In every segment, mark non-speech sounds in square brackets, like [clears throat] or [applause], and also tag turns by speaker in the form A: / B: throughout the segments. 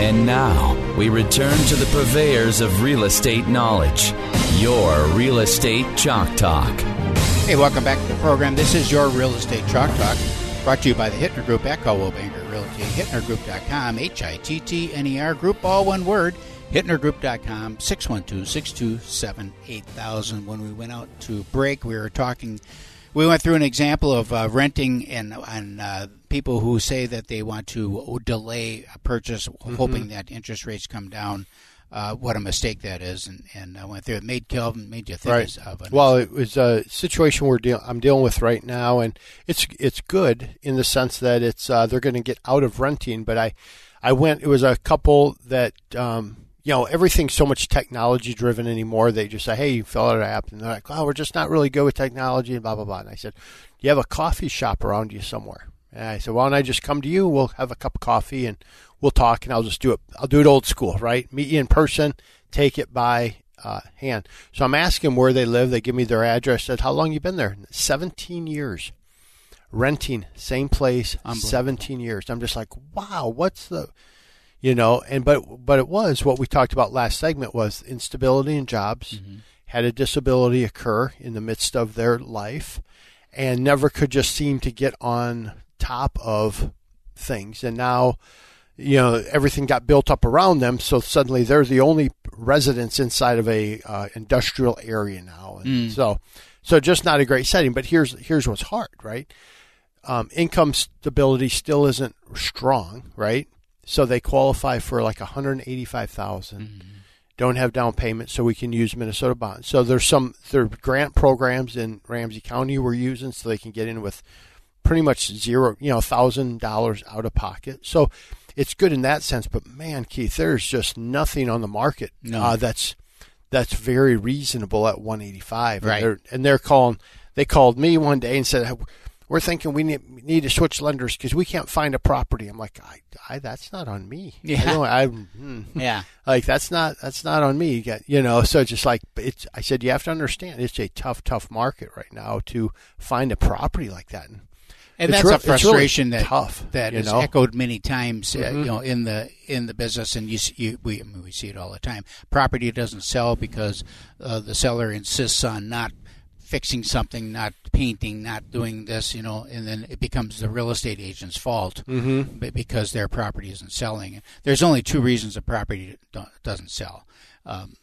A: And now we return to the purveyors of real estate knowledge, your Real Estate Chalk Talk.
B: Hey, welcome back to the program. This is your Real Estate Chalk Talk, brought to you by the Hittner Group at Coldwell Banker Realty, HittnerGroup.com, H-I-T-T-N-E-R Group, all one word, HittnerGroup.com, 612-627-8000. When we went out to break, we were talking, we went through an example of uh, renting and, and uh, people who say that they want to delay a purchase,
C: Mm-hmm.
B: hoping that interest rates come down. Uh, what a mistake that is, and, and I went through it. Made Kelvin made you think
C: Right.
B: of it.
C: Well, it was a situation we're deal- I'm dealing with right now, and it's it's good in the sense that it's uh, they're going to get out of renting. But I, I went. It was a couple that um, you know everything's so much technology driven anymore. They just say, "Hey, you fill out an app," and they're like, "Oh, we're just not really good with technology," and blah blah blah. And I said, "Do you have a coffee shop around you somewhere?" And I said, "Why don't I just come to you? We'll have a cup of coffee and we'll talk, and I'll just do it. I'll do it old school, right? Meet you in person, take it by uh, hand. So I'm asking where they live. They give me their address. I said, "How long you been there?" 17 years, renting same place, 17 years. I'm just like, wow, what's the, you know? And but but it was what we talked about last segment was instability in jobs. Had a disability occur in the midst of their life, and never could just seem to get on top of things. And now you know everything got built up around them so suddenly they're the only residents inside of a uh, industrial area now and so so just not a great setting but here's here's what's hard right um, income stability still isn't strong right so they qualify for like 185000 don't have down payment so we can use minnesota bonds so there's some there grant programs in ramsey county we're using so they can get in with pretty much zero, you know, thousand dollars out of pocket. So it's good in that sense. But man, Keith, there's just nothing on the market
B: No.
C: uh, that's that's very reasonable at 185.
B: Right.
C: And they're, and they're calling. They called me one day and said, "We're thinking we need, need to switch lenders because we can't find a property." I'm like, I, I that's not on me.
B: Yeah.
C: I I, hmm. [laughs]
B: yeah.
C: like that's not that's not on me. You get you know. So just like it's. I said you have to understand it's a tough, tough market right now to find a property like that. And
B: that's
C: real-
B: a
C: it's really
B: frustration that
C: tough,
B: that is
C: know?
B: echoed many times, uh,
C: Mhm.
B: you know, in the in the business, and you, you we I mean, we see it all the time. Property doesn't sell because uh, the seller insists on not fixing something, not painting, not doing this, you know, and then it becomes the real estate agent's fault mm-hmm. because their property isn't selling. There's only two reasons a property do- doesn't sell. Um,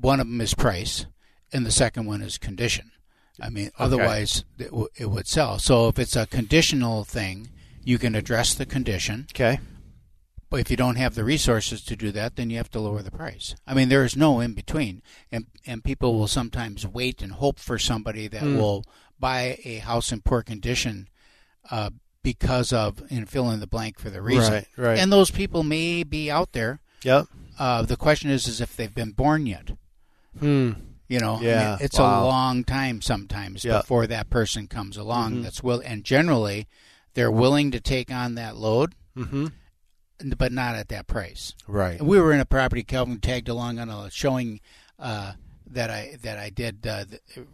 B: one of them is price, and the second one is condition. I mean, otherwise it, w- it would sell. So if it's a conditional thing, you can address the condition.
C: Okay.
B: But if you don't have the resources to do that, then you have to lower the price. I mean, there is no in between, and and people will sometimes wait and hope for somebody that
C: Hmm.
B: will buy a house in poor condition uh, because of and fill in the blank for the reason.
C: Right, right.
B: And those people may be out there.
C: Yep.
B: Uh, the question is, is if they've been born yet.
C: Hmm.
B: You know, I mean,
C: Yeah,
B: it's
C: wow.
B: a long time sometimes
C: Yeah.
B: before that person comes along.
C: Mhm.
B: That's will, and generally, they're willing to take on that load,
C: Mm-hmm.
B: But not at that price.
C: Right.
B: We were in a property. Calvin tagged along on a showing uh, that I that I did uh,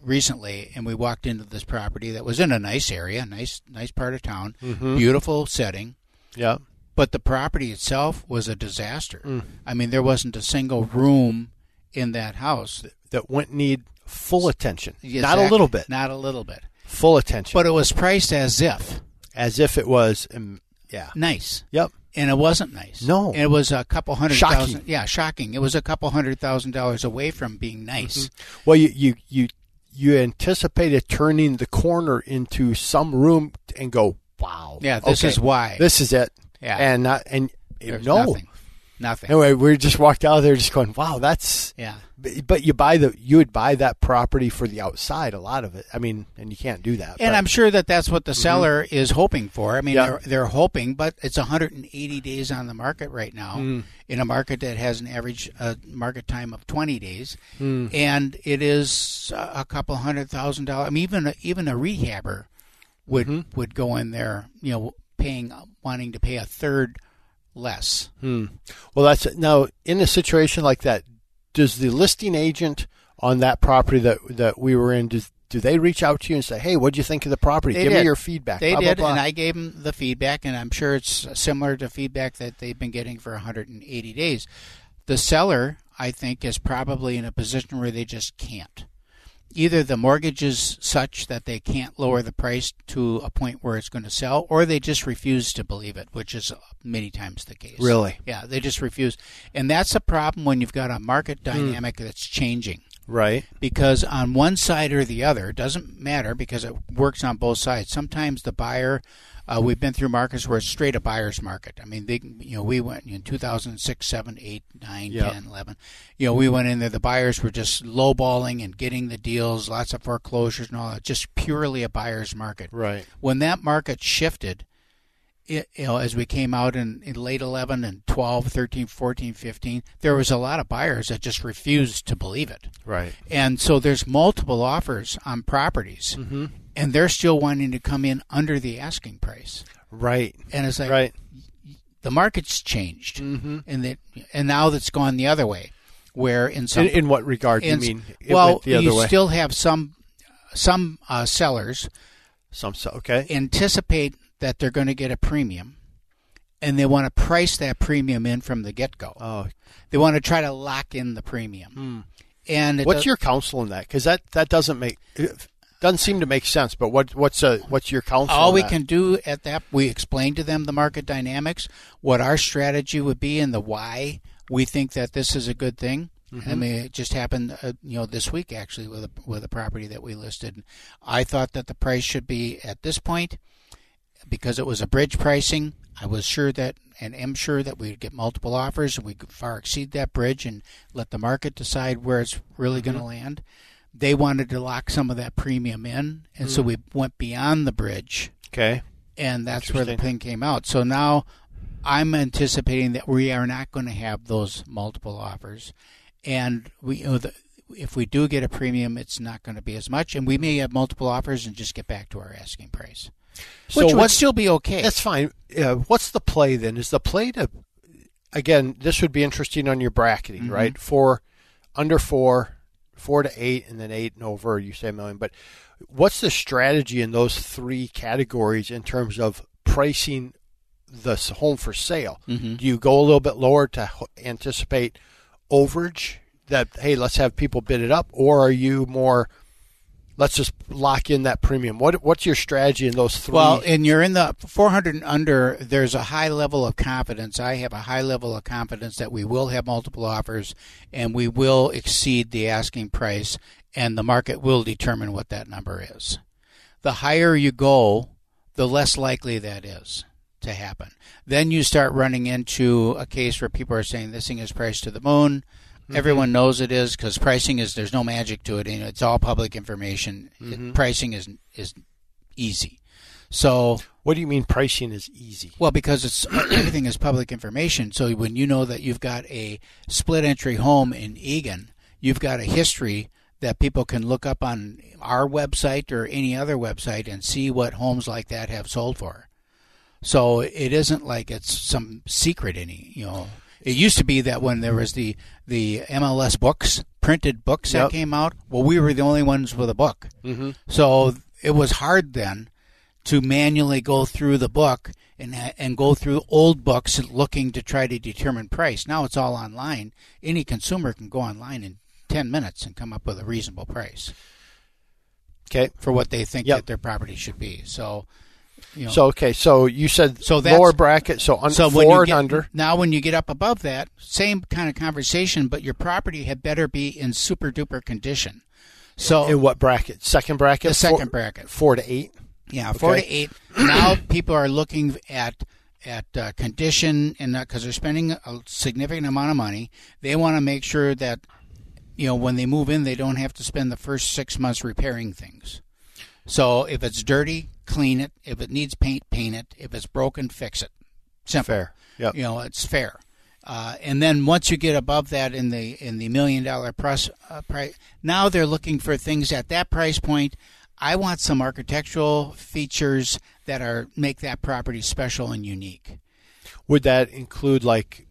B: recently, and we walked into this property that was in a nice area, nice nice part of town,
C: Mm-hmm.
B: beautiful setting.
C: Yeah.
B: But the property itself was a disaster.
C: Mm.
B: I mean, there wasn't a single room in that house.
C: That wouldn't need full attention. Not a little bit.
B: Not a little bit.
C: Full attention.
B: But it was priced as if
C: as if it was. Um, yeah.
B: nice,
C: Yep.
B: and it wasn't nice.
C: No.
B: And it was a couple hundred
C: Shocking.
B: thousand. Yeah, shocking. It was a couple hundred thousand dollars away from being nice. Mm-hmm.
C: Well, you you you you anticipated turning the corner into some room and go, wow.
B: Yeah, this
C: okay,
B: is why.
C: This is it.
B: Yeah.
C: And not and
B: There's
C: no.
B: nothing. Nothing.
C: Anyway, we just walked out there just going, wow, that's.
B: Yeah.
C: But you buy the you would buy that property for the outside a lot of it. I mean, and you can't do that.
B: And
C: but-
B: I'm sure that that's what the seller is hoping for. I mean,
C: Yeah.
B: they're, they're hoping, but it's 180 days on the market right now
C: Mm.
B: in a market that has an average uh, market time of 20 days,
C: Mm.
B: and it is a couple hundred thousand dollars. I mean, even a, even a rehabber would
C: Mm-hmm.
B: would go in there, you know, paying wanting to pay a third less.
C: Hmm. Well, that's now in a situation like that. Does the listing agent on that property that that we were in does do they reach out to you and say, "Hey, what do you think of the property?
B: They
C: Give
B: did.
C: me your feedback."
B: They
C: blah, blah,
B: did,
C: blah."
B: and I gave them the feedback, and I'm sure it's similar to feedback that they've been getting for 180 days. The seller, I think, is probably in a position where they just can't. Either the mortgage is such that they can't lower the price to a point where it's going to sell, or they just refuse to believe it, which is many times the case.
C: Really?
B: Yeah, they just refuse. And that's a problem when you've got a market
C: Hmm.
B: dynamic that's changing
C: right.
B: because on one side or the other it doesn't matter because it works on both sides sometimes the buyer uh, we've been through markets where it's straight a buyer's market i mean they you know we went in 2006 7 8 9
C: Yeah.
B: 10 11 you know we went in there the buyers were just lowballing and getting the deals lots of foreclosures and all that just purely a buyer's market
C: Right.
B: when that market shifted it, you know, as we came out in, in late 11 and 12, 13, 14, 15, there was a lot of buyers that just refused to believe it.
C: Right.
B: And so there's multiple offers on properties,
C: Mm-hmm.
B: And they're still wanting to come in under the asking price.
C: Right.
B: And it's like
C: Right.
B: the market's changed,
C: Mm-hmm.
B: and that and now that's gone the other way, where in some
C: In, in what regard do you mean?
B: Well,
C: went the other
B: you
C: way.
B: still have some some uh, sellers
C: Some so- okay.
B: anticipate that they're going to get a premium, and they want to price that premium in from the get go.
C: Oh,
B: They want to try to lock in the premium.
C: Hmm.
B: And
C: what's
B: does-
C: your counsel in that? Because that that doesn't make doesn't seem to make sense. But what what's a what's your counsel?
B: all we can do at that we explain to them the market dynamics what our strategy would be and the why we think that this is a good thing
C: Mm-hmm.
B: i mean it just happened uh, you know this week actually with a with a property that we listed i thought that the price should be at this point because it was a bridge pricing i was sure that and am sure that we'd get multiple offers and we could far exceed that bridge and let the market decide where it's really going to land they wanted to lock some of that premium in and so we went beyond the bridge
C: Okay.
B: and that's where the thing came out. So now I'm anticipating that we are not going to have those multiple offers, and we you know, the, if we do get a premium, it's not going to be as much, and we may have multiple offers and just get back to our asking price,
C: So
B: which would
C: what's
B: still be okay.
C: That's fine. Uh, what's the play then? Is the play to again? This would be interesting on your bracketing,
B: Mm-hmm.
C: right? For under four, four to eight, and then eight and over. You say a million, but what's the strategy in those three categories in terms of pricing the home for sale?
B: Mhm.
C: Do you go a little bit lower to anticipate overage? That hey, let's have people bid it up, or are you more? Let's just lock in that premium. What what's your strategy in those three?
B: Well, and you're in the 400 and under. There's a high level of confidence. I have a high level of confidence that we will have multiple offers, and we will exceed the asking price, and the market will determine what that number is. The higher you go, the less likely that is to happen. Then you start running into a case where people are saying this thing is priced to the moon. Mm-hmm. Everyone knows it is because pricing is there's no magic to it. You know, it's all public information. It- mm-hmm. pricing is is easy. So
C: What do you mean pricing is easy?
B: well, because it's [clears throat] everything is public information. So when you know that you've got a split entry home in Eagan, you've got a history that people can look up on our website or any other website and see what homes like that have sold for. So it isn't like it's some secret any, you know. It used to be that when there was the the MLS books, printed books
C: Yep.
B: that came out, well, we were the only ones with a book.
C: Mm-hmm.
B: So it was hard then to manually go through the book and and go through old books looking to try to determine price. Now it's all online. Any consumer can go online in 10 minutes and come up with a reasonable price
C: Okay.
B: for what they think
C: Yep.
B: that their property should be. So you know,
C: So okay. So you said
B: So that's-
C: lower bracket. So un-
B: so when
C: four
B: you
C: and
B: get,
C: under.
B: Now, when you get up above that, same kind of conversation, but your property had better be in super duper condition. So
C: In what bracket? Second bracket.
B: the second
C: Four,
B: bracket,
C: four to eight.
B: Yeah, four
C: Okay.
B: to eight. now people are looking at at uh, condition and because they're spending a significant amount of money, they want to make sure that you know when they move in, they don't have to spend the first six months repairing things. So if it's dirty, clean it. If it needs paint, paint it. If it's broken, fix it. Simple.
C: Fair. Yep.
B: You know, it's fair. Uh, and then once you get above that in the in the million dollar plus uh, price, now they're looking for things at that price point. I want some architectural features that are make that property special and unique.
C: Would that include like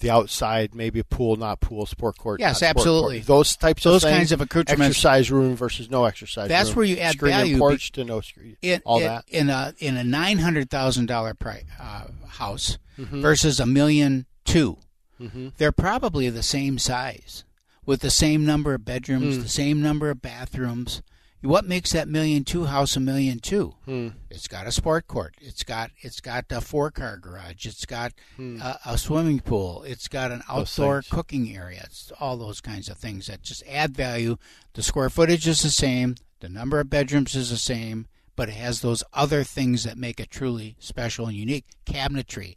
C: the outside, maybe a pool, not pool, sport court.
B: Yes,
C: sport
B: absolutely.
C: Court. Those types
B: Those
C: of things,
B: kinds of accoutrements.
C: Exercise room versus no exercise
B: That's
C: room.
B: where you add
C: screen
B: value
C: porch to no screen.
B: in,
C: all
B: in,
C: that.
B: in a in a nine hundred thousand dollar price uh, house
C: Mm-hmm.
B: versus a million 2 they They're probably the same size, with the same number of bedrooms,
C: Hmm.
B: the same number of bathrooms. What makes that million two house a million two?
C: Hmm.
B: It's got a sport court. It's got it's got a four car garage. It's got
C: Hmm.
B: a, a swimming pool. It's got an outdoor cooking area. It's all those kinds of things that just add value. The square footage is the same. The number of bedrooms is the same, but it has those other things that make it truly special and unique. Cabinetry,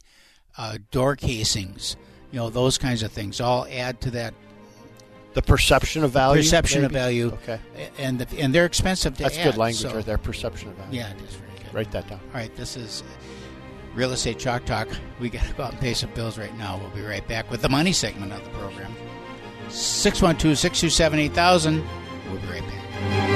B: uh, door casings, you know, those kinds of things all add to that
C: The perception of value.
B: perception of value.
C: Okay,
B: And the, and they're expensive to
C: that's
B: add.
C: good language
B: so-
C: right there. Perception of value.
B: Yeah, it is very good.
C: Write that down.
B: All right, this is Real Estate Chalk Talk. We got to go out and pay some bills right now. We'll be right back with the money segment of the program. 612 627 8000. We'll be right back.